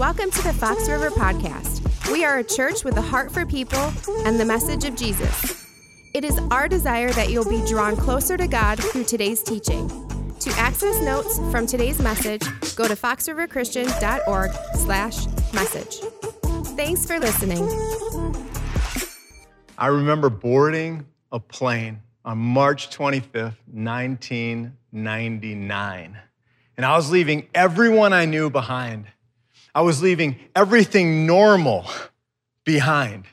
Welcome to the Fox River Podcast. We are a church with a heart for people and the message of Jesus. It is our desire that you'll be drawn closer to God through today's teaching. To access notes from today's message, go to foxriverchristian.org slash message. Thanks for listening. I remember boarding a plane on March 25th, 1999. And I was leaving everyone I knew behind. I was leaving everything normal behind.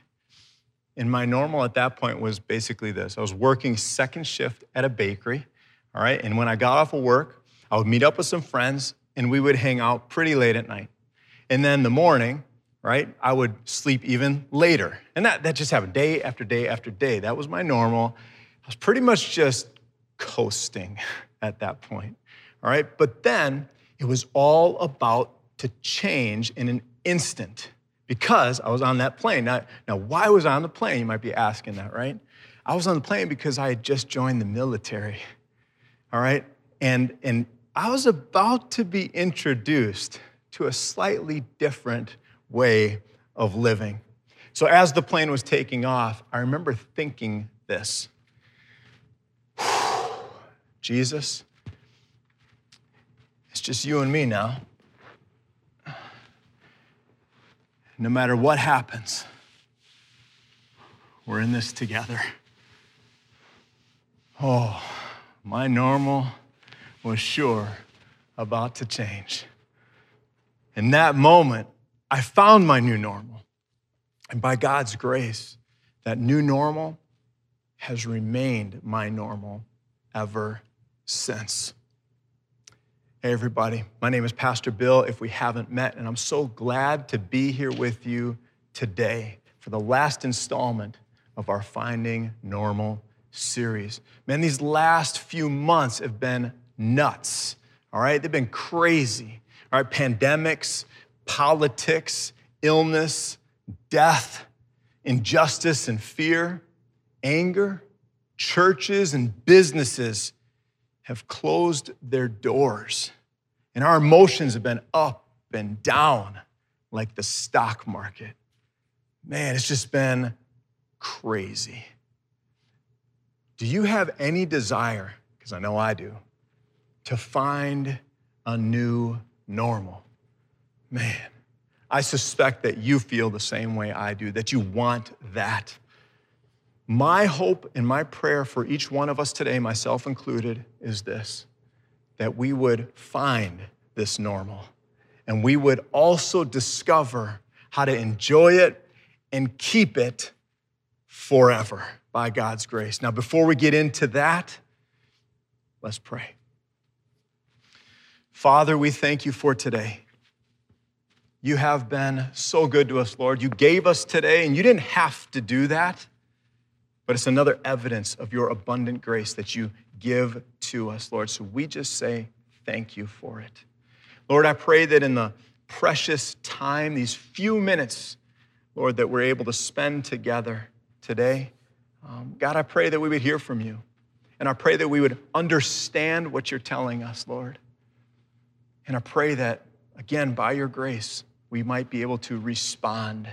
And my normal at that point was basically this I was working second shift at a bakery, all right? And when I got off of work, I would meet up with some friends and we would hang out pretty late at night. And then the morning, right, I would sleep even later. And that, that just happened day after day after day. That was my normal. I was pretty much just coasting at that point, all right? But then it was all about to change in an instant because I was on that plane. Now, now, why was I on the plane? You might be asking that, right? I was on the plane because I had just joined the military, all right? And, and I was about to be introduced to a slightly different way of living. So as the plane was taking off, I remember thinking this Jesus, it's just you and me now. No matter what happens, we're in this together. Oh, my normal was sure about to change. In that moment, I found my new normal. And by God's grace, that new normal has remained my normal ever since. Hey, everybody. My name is Pastor Bill, if we haven't met, and I'm so glad to be here with you today for the last installment of our Finding Normal series. Man, these last few months have been nuts, all right? They've been crazy, all right? Pandemics, politics, illness, death, injustice and fear, anger, churches and businesses have closed their doors. And our emotions have been up and down like the stock market. Man, it's just been crazy. Do you have any desire, because I know I do, to find a new normal? Man, I suspect that you feel the same way I do, that you want that. My hope and my prayer for each one of us today, myself included, is this that we would find this normal and we would also discover how to enjoy it and keep it forever by God's grace. Now, before we get into that, let's pray. Father, we thank you for today. You have been so good to us, Lord. You gave us today, and you didn't have to do that but it's another evidence of your abundant grace that you give to us, Lord. So we just say thank you for it. Lord, I pray that in the precious time, these few minutes, Lord, that we're able to spend together today, um, God, I pray that we would hear from you. And I pray that we would understand what you're telling us, Lord. And I pray that, again, by your grace, we might be able to respond.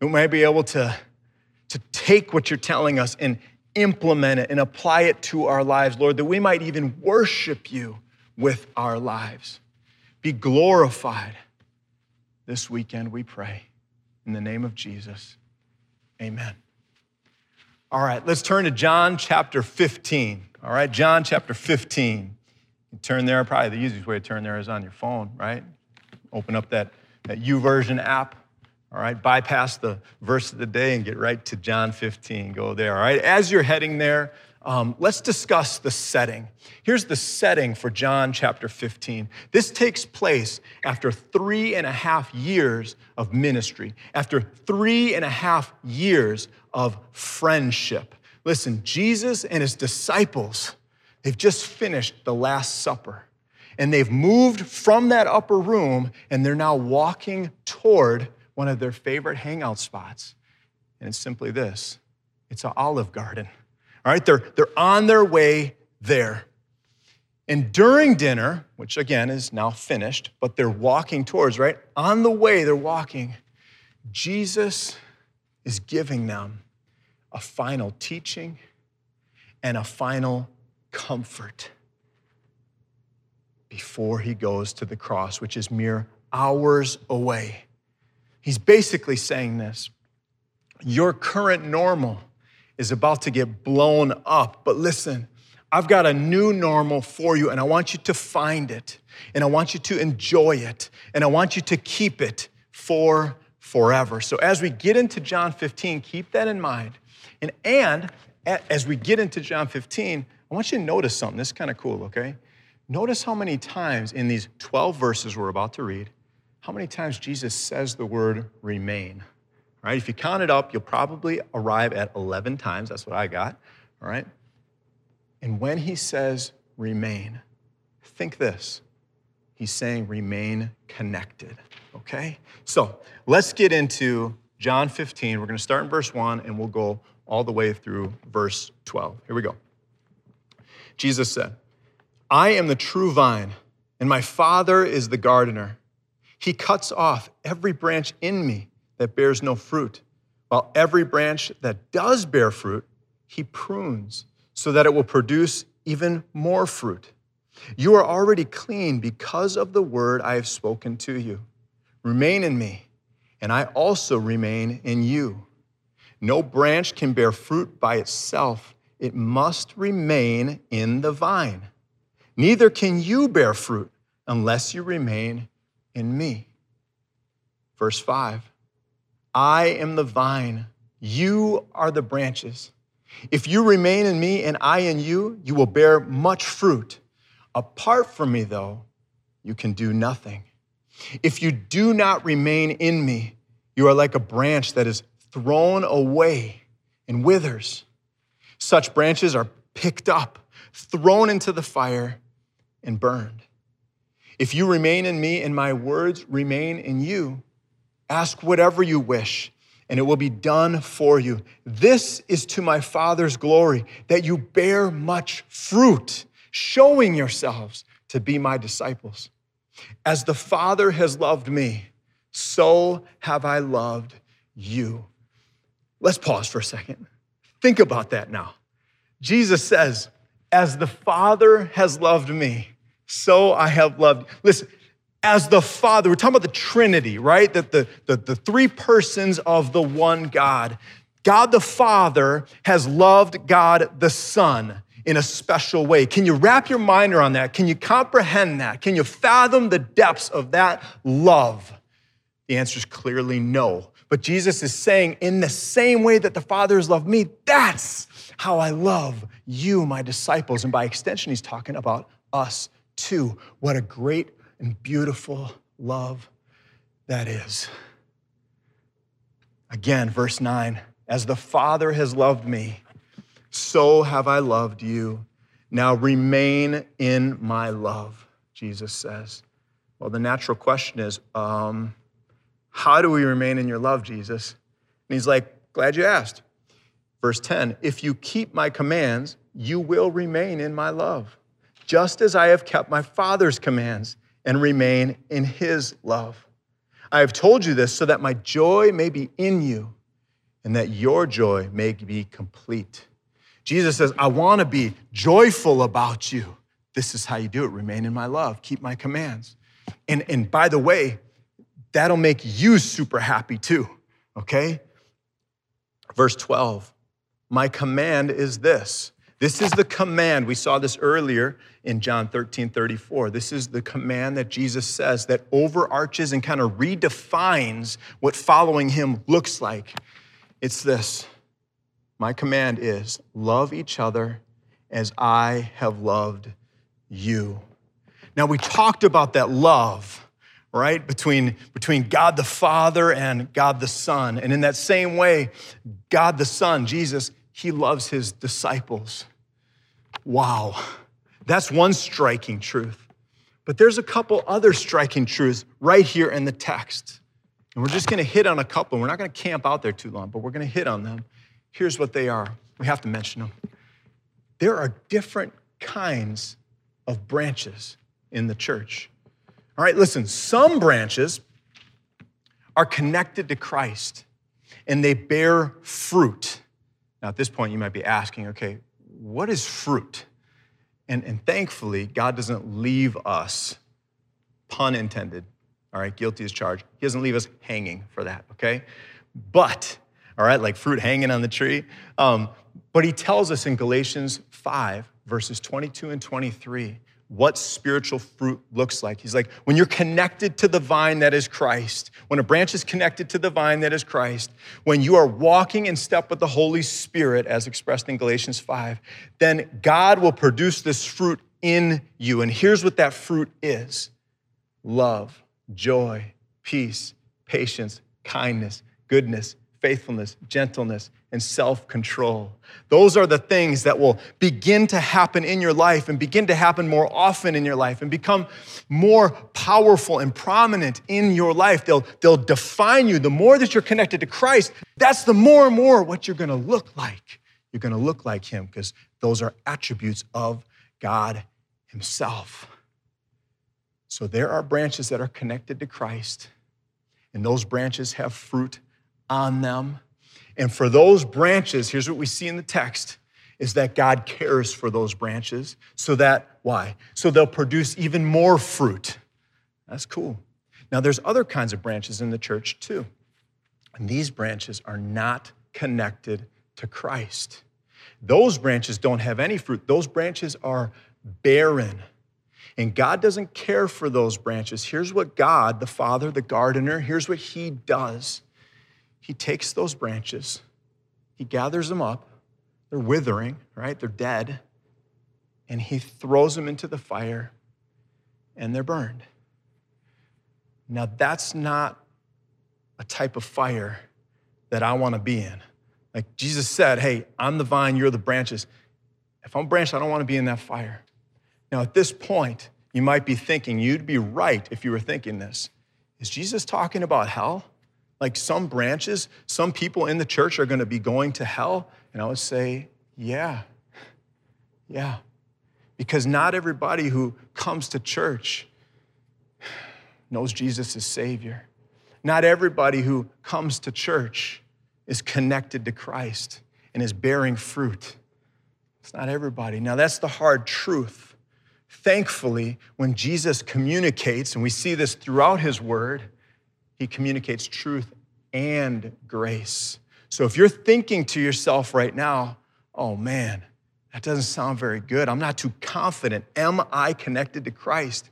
We might be able to to take what you're telling us and implement it and apply it to our lives, Lord, that we might even worship you with our lives. Be glorified this weekend, we pray. In the name of Jesus, amen. All right, let's turn to John chapter 15. All right, John chapter 15. You turn there, probably the easiest way to turn there is on your phone, right? Open up that, that YouVersion app all right, bypass the verse of the day and get right to John 15. Go there. All right, as you're heading there, um, let's discuss the setting. Here's the setting for John chapter 15. This takes place after three and a half years of ministry, after three and a half years of friendship. Listen, Jesus and his disciples, they've just finished the Last Supper. And they've moved from that upper room and they're now walking toward one of their favorite hangout spots. And it's simply this it's an olive garden. All right, they're, they're on their way there. And during dinner, which again is now finished, but they're walking towards, right? On the way, they're walking. Jesus is giving them a final teaching and a final comfort before he goes to the cross, which is mere hours away. He's basically saying this Your current normal is about to get blown up, but listen, I've got a new normal for you, and I want you to find it, and I want you to enjoy it, and I want you to keep it for forever. So as we get into John 15, keep that in mind. And, and as we get into John 15, I want you to notice something. This is kind of cool, okay? Notice how many times in these 12 verses we're about to read, how many times Jesus says the word remain. Right? If you count it up, you'll probably arrive at 11 times. That's what I got. All right? And when he says remain, think this. He's saying remain connected. Okay? So let's get into John 15. We're going to start in verse 1 and we'll go all the way through verse 12. Here we go. Jesus said, I am the true vine, and my Father is the gardener. He cuts off every branch in me that bears no fruit, while every branch that does bear fruit, he prunes so that it will produce even more fruit. You are already clean because of the word I have spoken to you. Remain in me, and I also remain in you. No branch can bear fruit by itself, it must remain in the vine. Neither can you bear fruit unless you remain in me. Verse 5 I am the vine, you are the branches. If you remain in me and I in you, you will bear much fruit. Apart from me, though, you can do nothing. If you do not remain in me, you are like a branch that is thrown away and withers. Such branches are picked up, thrown into the fire, and burned. If you remain in me and my words remain in you, ask whatever you wish, and it will be done for you. This is to my Father's glory, that you bear much fruit, showing yourselves to be my disciples. As the Father has loved me, so have I loved you. Let's pause for a second. Think about that now. Jesus says, As the Father has loved me, so I have loved. Listen, as the Father, we're talking about the Trinity, right? That the, the, the three persons of the one God. God the Father has loved God the Son in a special way. Can you wrap your mind around that? Can you comprehend that? Can you fathom the depths of that love? The answer is clearly no. But Jesus is saying, in the same way that the Father has loved me, that's how I love you, my disciples. And by extension, he's talking about us too. What a great and beautiful love that is. Again, verse 9 As the Father has loved me, so have I loved you. Now remain in my love, Jesus says. Well, the natural question is, um, how do we remain in your love, Jesus? And he's like, Glad you asked. Verse 10 If you keep my commands, you will remain in my love, just as I have kept my Father's commands and remain in his love. I have told you this so that my joy may be in you and that your joy may be complete. Jesus says, I want to be joyful about you. This is how you do it. Remain in my love, keep my commands. And, and by the way, that'll make you super happy too, okay? Verse 12, my command is this. This is the command. We saw this earlier in John 13, 34. This is the command that Jesus says that overarches and kind of redefines what following him looks like. It's this My command is love each other as I have loved you. Now, we talked about that love right? Between, between God the Father and God the Son. And in that same way, God the Son, Jesus, he loves his disciples. Wow. That's one striking truth. But there's a couple other striking truths right here in the text. And we're just going to hit on a couple. We're not going to camp out there too long, but we're going to hit on them. Here's what they are. We have to mention them. There are different kinds of branches in the church. All right, listen, some branches are connected to Christ and they bear fruit. Now, at this point, you might be asking, okay, what is fruit? And, and thankfully, God doesn't leave us, pun intended, all right, guilty as charged. He doesn't leave us hanging for that, okay? But, all right, like fruit hanging on the tree. Um, but he tells us in Galatians 5, verses 22 and 23, what spiritual fruit looks like. He's like, when you're connected to the vine that is Christ, when a branch is connected to the vine that is Christ, when you are walking in step with the Holy Spirit, as expressed in Galatians 5, then God will produce this fruit in you. And here's what that fruit is love, joy, peace, patience, kindness, goodness, faithfulness, gentleness, and self control. Those are the things that will begin to happen in your life and begin to happen more often in your life and become more powerful and prominent in your life. They'll, they'll define you. The more that you're connected to Christ, that's the more and more what you're gonna look like. You're gonna look like Him because those are attributes of God Himself. So there are branches that are connected to Christ, and those branches have fruit on them. And for those branches, here's what we see in the text is that God cares for those branches so that, why? So they'll produce even more fruit. That's cool. Now, there's other kinds of branches in the church too. And these branches are not connected to Christ. Those branches don't have any fruit, those branches are barren. And God doesn't care for those branches. Here's what God, the Father, the gardener, here's what He does he takes those branches, he gathers them up. They're withering, right? They're dead. And he throws them into the fire and they're burned. Now, that's not a type of fire that I want to be in. Like Jesus said, Hey, I'm the vine, you're the branches. If I'm branched, I don't want to be in that fire. Now, at this point, you might be thinking, you'd be right if you were thinking this. Is Jesus talking about hell? Like some branches, some people in the church are going to be going to hell. And I would say, yeah, yeah. Because not everybody who comes to church knows Jesus as Savior. Not everybody who comes to church is connected to Christ and is bearing fruit. It's not everybody. Now, that's the hard truth. Thankfully, when Jesus communicates, and we see this throughout his word, he communicates truth and grace. So if you're thinking to yourself right now, oh man, that doesn't sound very good. I'm not too confident. Am I connected to Christ?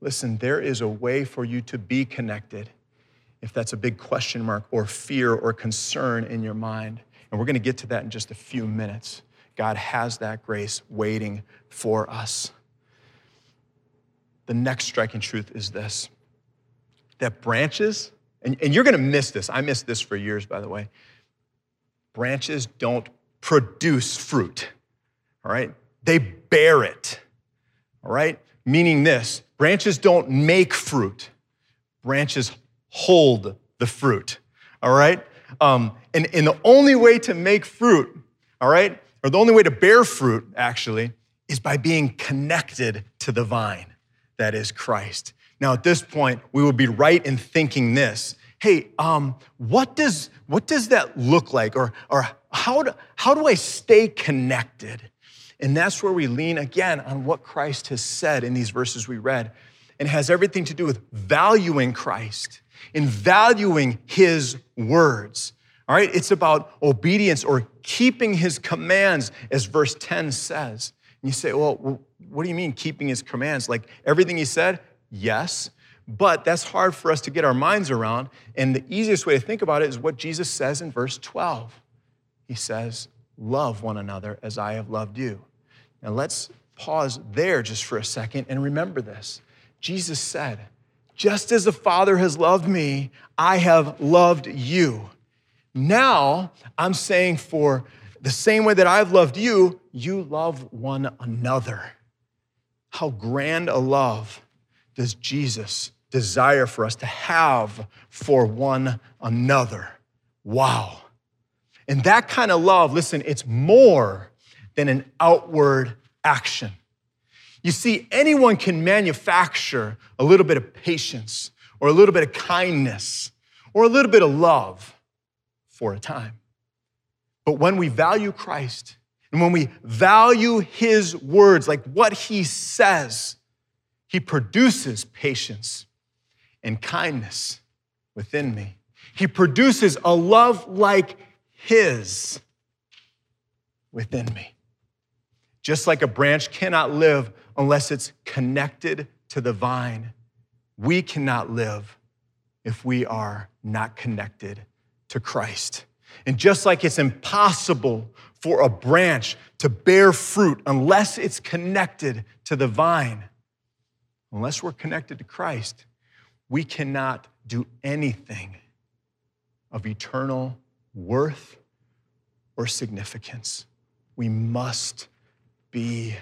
Listen, there is a way for you to be connected if that's a big question mark or fear or concern in your mind. And we're going to get to that in just a few minutes. God has that grace waiting for us. The next striking truth is this that branches, and, and you're going to miss this. I missed this for years, by the way. Branches don't produce fruit, all right? They bear it, all right? Meaning this branches don't make fruit, branches hold the fruit, all right? Um, and, and the only way to make fruit, all right, or the only way to bear fruit, actually, is by being connected to the vine that is Christ. Now, at this point, we would be right in thinking this hey, um, what, does, what does that look like? Or, or how, do, how do I stay connected? And that's where we lean again on what Christ has said in these verses we read. And has everything to do with valuing Christ and valuing his words. All right, it's about obedience or keeping his commands, as verse 10 says. And you say, well, what do you mean keeping his commands? Like everything he said? Yes. But that's hard for us to get our minds around. And the easiest way to think about it is what Jesus says in verse 12. He says, Love one another as I have loved you. Now let's pause there just for a second and remember this. Jesus said, Just as the Father has loved me, I have loved you. Now I'm saying, for the same way that I've loved you, you love one another. How grand a love does Jesus desire for us to have for one another. Wow. And that kind of love, listen, it's more than an outward action. You see, anyone can manufacture a little bit of patience or a little bit of kindness or a little bit of love for a time. But when we value Christ and when we value his words, like what he says, he produces patience and kindness within me. He produces a love like his within me. Just like a branch cannot live unless it's connected to the vine, we cannot live if we are not connected to Christ. And just like it's impossible for a branch to bear fruit unless it's connected to the vine, unless we're connected to Christ, we cannot do anything of eternal worth or significance. We must be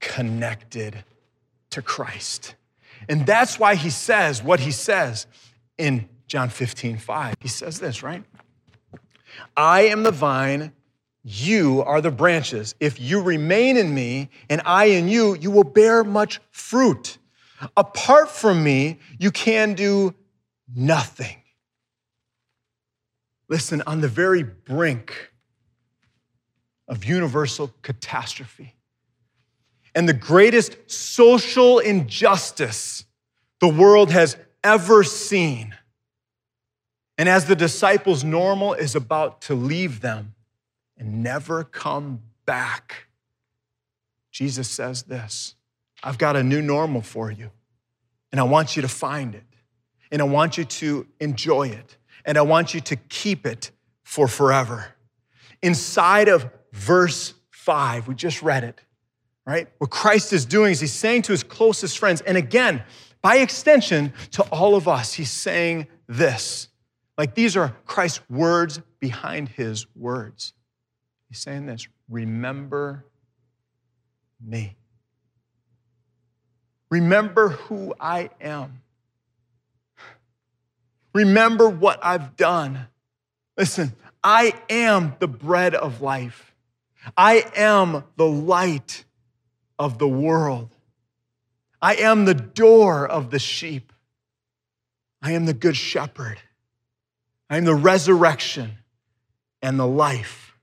connected to Christ. And that's why he says what he says in John 15, 5. He says this, right? I am the vine, you are the branches. If you remain in me and I in you, you will bear much fruit. Apart from me, you can do nothing. Listen, on the very brink of universal catastrophe and the greatest social injustice the world has ever seen. And as the disciples' normal is about to leave them and never come back, Jesus says this I've got a new normal for you, and I want you to find it, and I want you to enjoy it, and I want you to keep it for forever. Inside of verse five, we just read it, right? What Christ is doing is he's saying to his closest friends, and again, by extension to all of us, he's saying this. Like these are Christ's words behind his words. He's saying this remember me. Remember who I am. Remember what I've done. Listen, I am the bread of life. I am the light of the world. I am the door of the sheep. I am the good shepherd. I am the resurrection and the life.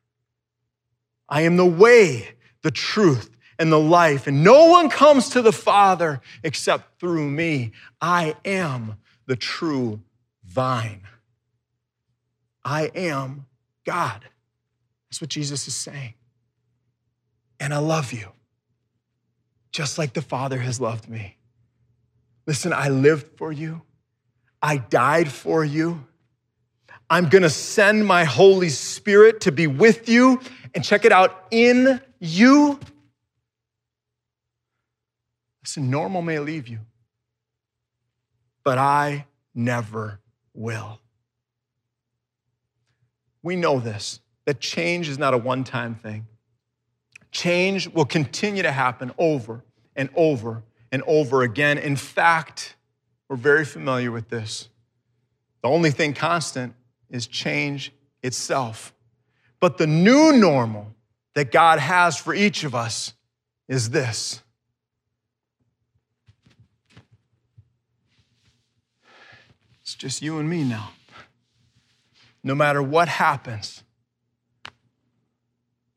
I am the way, the truth, and the life. And no one comes to the Father except through me. I am the true vine. I am God. That's what Jesus is saying. And I love you, just like the Father has loved me. Listen, I lived for you, I died for you. I'm gonna send my Holy Spirit to be with you and check it out in you. Normal may leave you, but I never will. We know this, that change is not a one time thing. Change will continue to happen over and over and over again. In fact, we're very familiar with this. The only thing constant is change itself. But the new normal that God has for each of us is this it's just you and me now no matter what happens,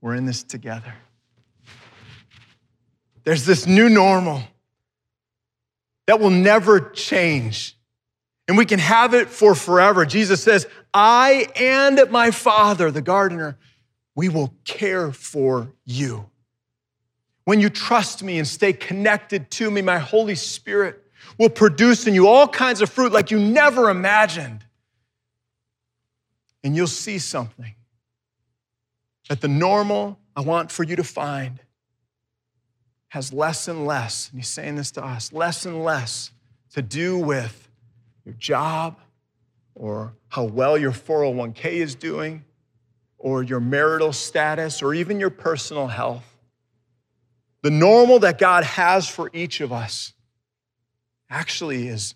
we're in this together. There's this new normal that will never change. And we can have it for forever. Jesus says, I and my Father, the gardener, we will care for you. When you trust me and stay connected to me, my Holy Spirit will produce in you all kinds of fruit like you never imagined and you'll see something that the normal I want for you to find has less and less, and he's saying this to us, less and less to do with your job or how well your 401k is doing or your marital status or even your personal health. The normal that God has for each of us actually is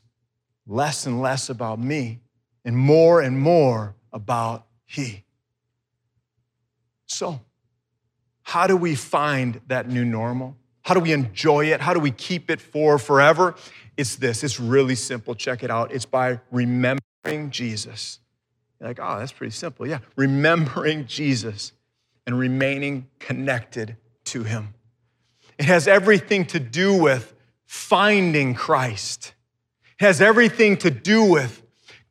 less and less about me and more and more about He. So, how do we find that new normal? How do we enjoy it? How do we keep it for forever? It's this. It's really simple. Check it out. It's by remembering Jesus. You're like, oh, that's pretty simple. Yeah, remembering Jesus and remaining connected to him. It has everything to do with finding Christ. It has everything to do with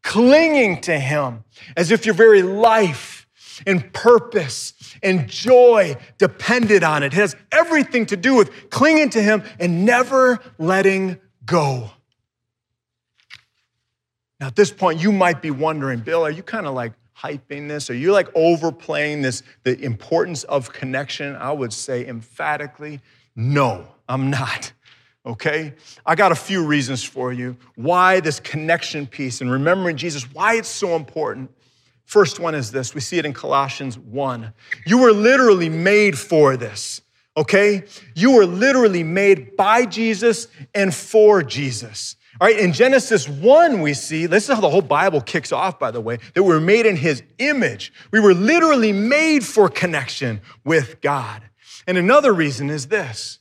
clinging to him as if your very life and purpose and joy depended on it. It has everything to do with clinging to him and never letting go. Now, at this point, you might be wondering, Bill, are you kind of like hyping this? Are you like overplaying this, the importance of connection? I would say emphatically, no, I'm not. Okay? I got a few reasons for you why this connection piece and remembering Jesus, why it's so important. First one is this we see it in Colossians 1. You were literally made for this, okay? You were literally made by Jesus and for Jesus. All right, in Genesis 1, we see, this is how the whole Bible kicks off, by the way, that we were made in his image. We were literally made for connection with God. And another reason is this.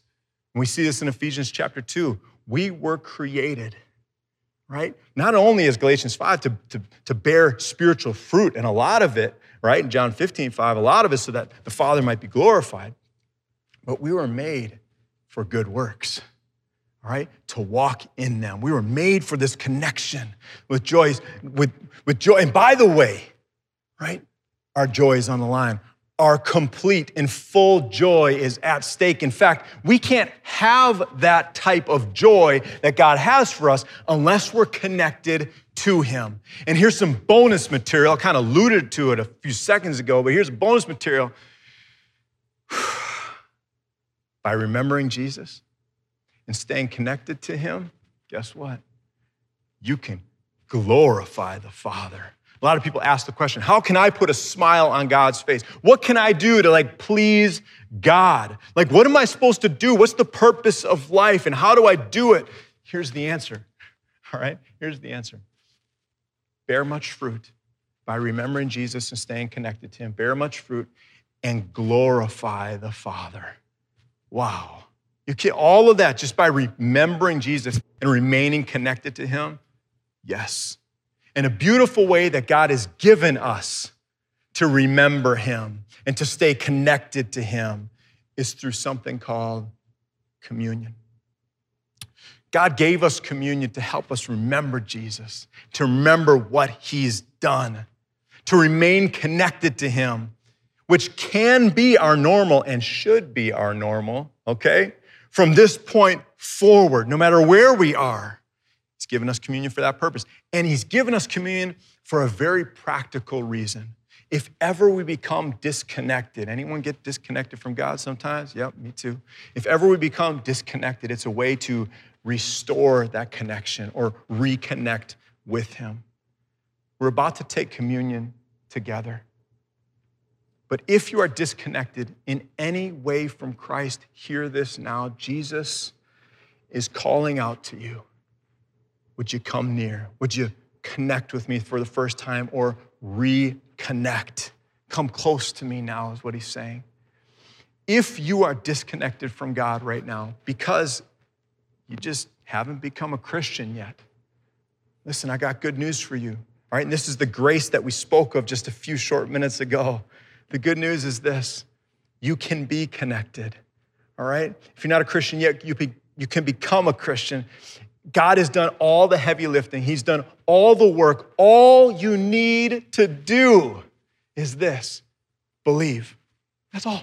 We see this in Ephesians chapter 2. We were created, right? Not only as Galatians 5 to, to, to bear spiritual fruit, and a lot of it, right, in John 15, 5, a lot of it so that the Father might be glorified, but we were made for good works all right, to walk in them. We were made for this connection with joy, with, with joy. And by the way, right, our joy is on the line. Our complete and full joy is at stake. In fact, we can't have that type of joy that God has for us unless we're connected to Him. And here's some bonus material. I kind of alluded to it a few seconds ago, but here's bonus material. By remembering Jesus, and staying connected to Him, guess what? You can glorify the Father. A lot of people ask the question, how can I put a smile on God's face? What can I do to like please God? Like, what am I supposed to do? What's the purpose of life and how do I do it? Here's the answer. All right, here's the answer bear much fruit by remembering Jesus and staying connected to Him. Bear much fruit and glorify the Father. Wow. You get all of that just by remembering Jesus and remaining connected to Him? Yes. In a beautiful way that God has given us to remember Him and to stay connected to Him is through something called communion. God gave us communion to help us remember Jesus, to remember what He's done, to remain connected to Him, which can be our normal and should be our normal, okay? from this point forward, no matter where we are. He's given us communion for that purpose. And He's given us communion for a very practical reason. If ever we become disconnected, anyone get disconnected from God sometimes? Yep, me too. If ever we become disconnected, it's a way to restore that connection or reconnect with Him. We're about to take communion together. But if you are disconnected in any way from Christ, hear this now. Jesus is calling out to you. Would you come near? Would you connect with me for the first time or reconnect? Come close to me now, is what he's saying. If you are disconnected from God right now because you just haven't become a Christian yet, listen, I got good news for you. All right, and this is the grace that we spoke of just a few short minutes ago. The good news is this you can be connected, all right? If you're not a Christian yet, you, be, you can become a Christian. God has done all the heavy lifting, He's done all the work. All you need to do is this believe. That's all.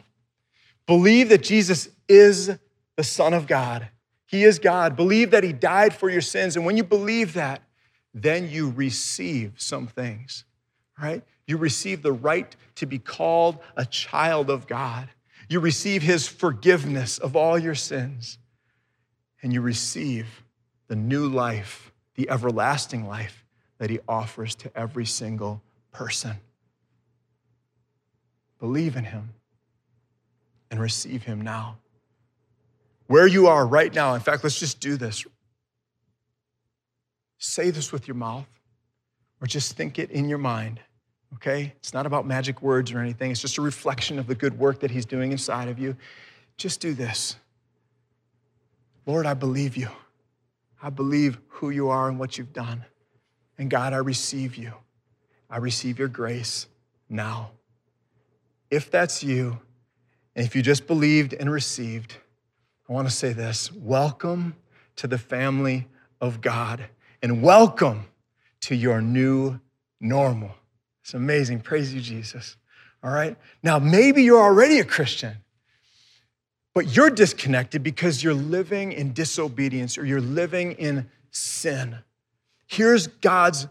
Believe that Jesus is the Son of God. He is God. Believe that He died for your sins. And when you believe that, then you receive some things, right? You receive the right to be called a child of God. You receive his forgiveness of all your sins. And you receive the new life, the everlasting life that he offers to every single person. Believe in him and receive him now. Where you are right now, in fact, let's just do this. Say this with your mouth or just think it in your mind okay? It's not about magic words or anything. It's just a reflection of the good work that He's doing inside of you. Just do this Lord, I believe you. I believe who you are and what you've done. And God, I receive you. I receive your grace now. If that's you, and if you just believed and received, I want to say this welcome to the family of God, and welcome to your new normal. It's amazing. Praise you, Jesus. All right. Now, maybe you're already a Christian, but you're disconnected because you're living in disobedience or you're living in sin. Here's God's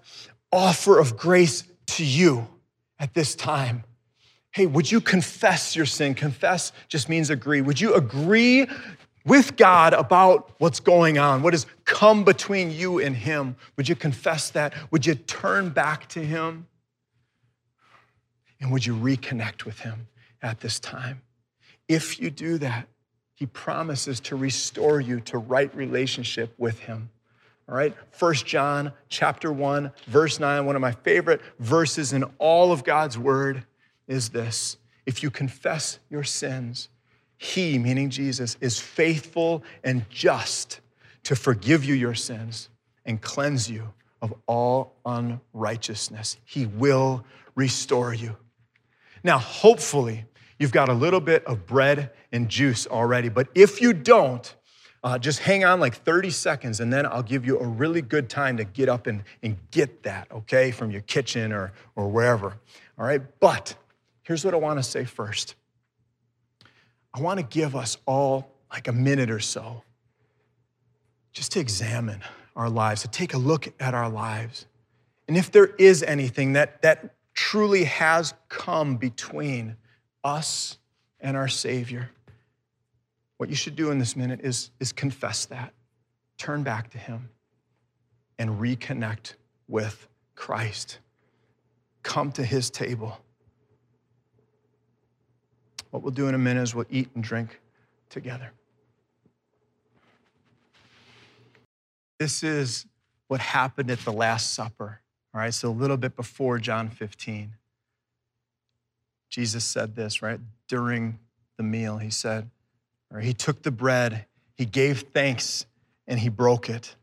offer of grace to you at this time. Hey, would you confess your sin? Confess just means agree. Would you agree with God about what's going on, what has come between you and Him? Would you confess that? Would you turn back to Him? And would you reconnect with Him at this time? If you do that, He promises to restore you to right relationship with Him. All right, First John chapter 1, verse 9, one of my favorite verses in all of God's word is this. If you confess your sins, he, meaning Jesus, is faithful and just to forgive you your sins and cleanse you of all unrighteousness. He will restore you. Now, hopefully, you've got a little bit of bread and juice already, but if you don't, uh, just hang on like 30 seconds and then I'll give you a really good time to get up and, and get that, okay, from your kitchen or, or wherever. All right, but here's what I want to say first I want to give us all like a minute or so just to examine our lives, to take a look at our lives. And if there is anything that, that truly has come between us and our Savior, what you should do in this minute is, is confess that, turn back to Him, and reconnect with Christ. Come to His table what we'll do in a minute is we'll eat and drink together. This is what happened at the Last Supper. All right, so a little bit before John 15. Jesus said this, right? During the meal, he said, or he took the bread, he gave thanks, and he broke it.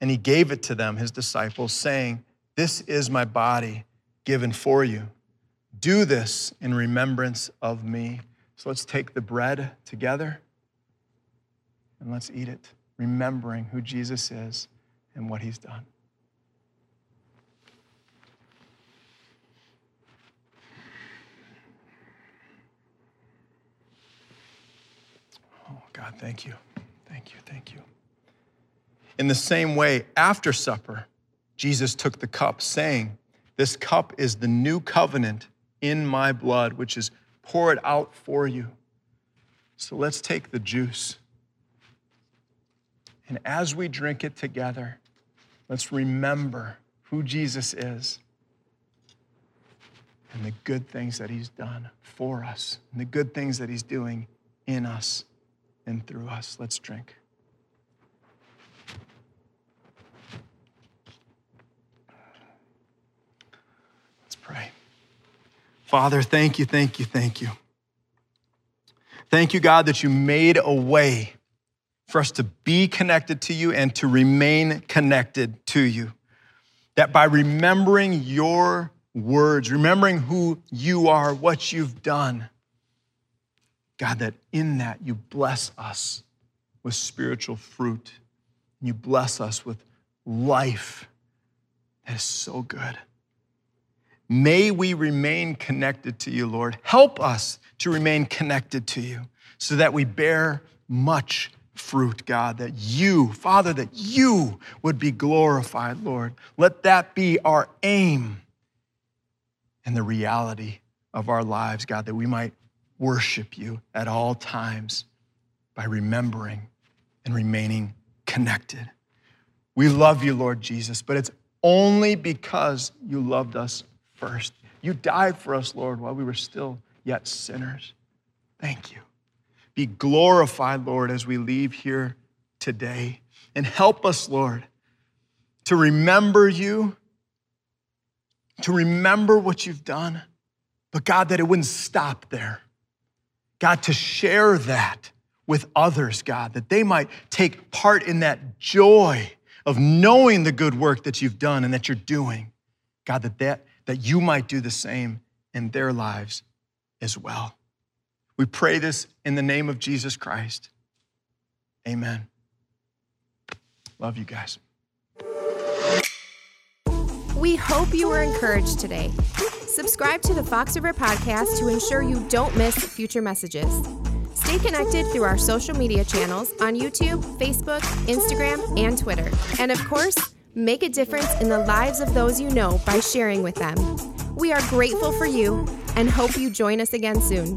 And he gave it to them, his disciples, saying, This is my body given for you. Do this in remembrance of me. So let's take the bread together and let's eat it, remembering who Jesus is and what he's done. Oh, God, thank you. Thank you. Thank you. In the same way, after supper, Jesus took the cup, saying, This cup is the new covenant in my blood, which is pour it out for you. So let's take the juice. And as we drink it together, let's remember who Jesus is and the good things that he's done for us and the good things that he's doing in us and through us. Let's drink. Let's pray. Father, thank you, thank you, thank you. Thank you, God, that you made a way for us to be connected to you and to remain connected to you. That by remembering your words, remembering who you are, what you've done, God, that in that you bless us with spiritual fruit. And You bless us with life that is so good. May we remain connected to you, Lord. Help us to remain connected to you so that we bear much fruit, God, that you, Father, that you would be glorified, Lord. Let that be our aim and the reality of our lives, God, that we might worship you at all times by remembering and remaining connected. We love you, Lord Jesus, but it's only because you loved us first. You died for us, Lord, while we were still yet sinners. Thank you. Be glorified, Lord, as we leave here today. And help us, Lord, to remember you, to remember what you've done, but God, that it wouldn't stop there. God, to share that with others, God, that they might take part in that joy of knowing the good work that you've done and that you're doing. God, that, that, that you might do the same in their lives as well. We pray this in the name of Jesus Christ. Amen. Love you guys. We hope you were encouraged today. Subscribe to the Fox River Podcast to ensure you don't miss future messages. Stay connected through our social media channels on YouTube, Facebook, Instagram, and Twitter. And of course, make a difference in the lives of those you know by sharing with them. We are grateful for you and hope you join us again soon.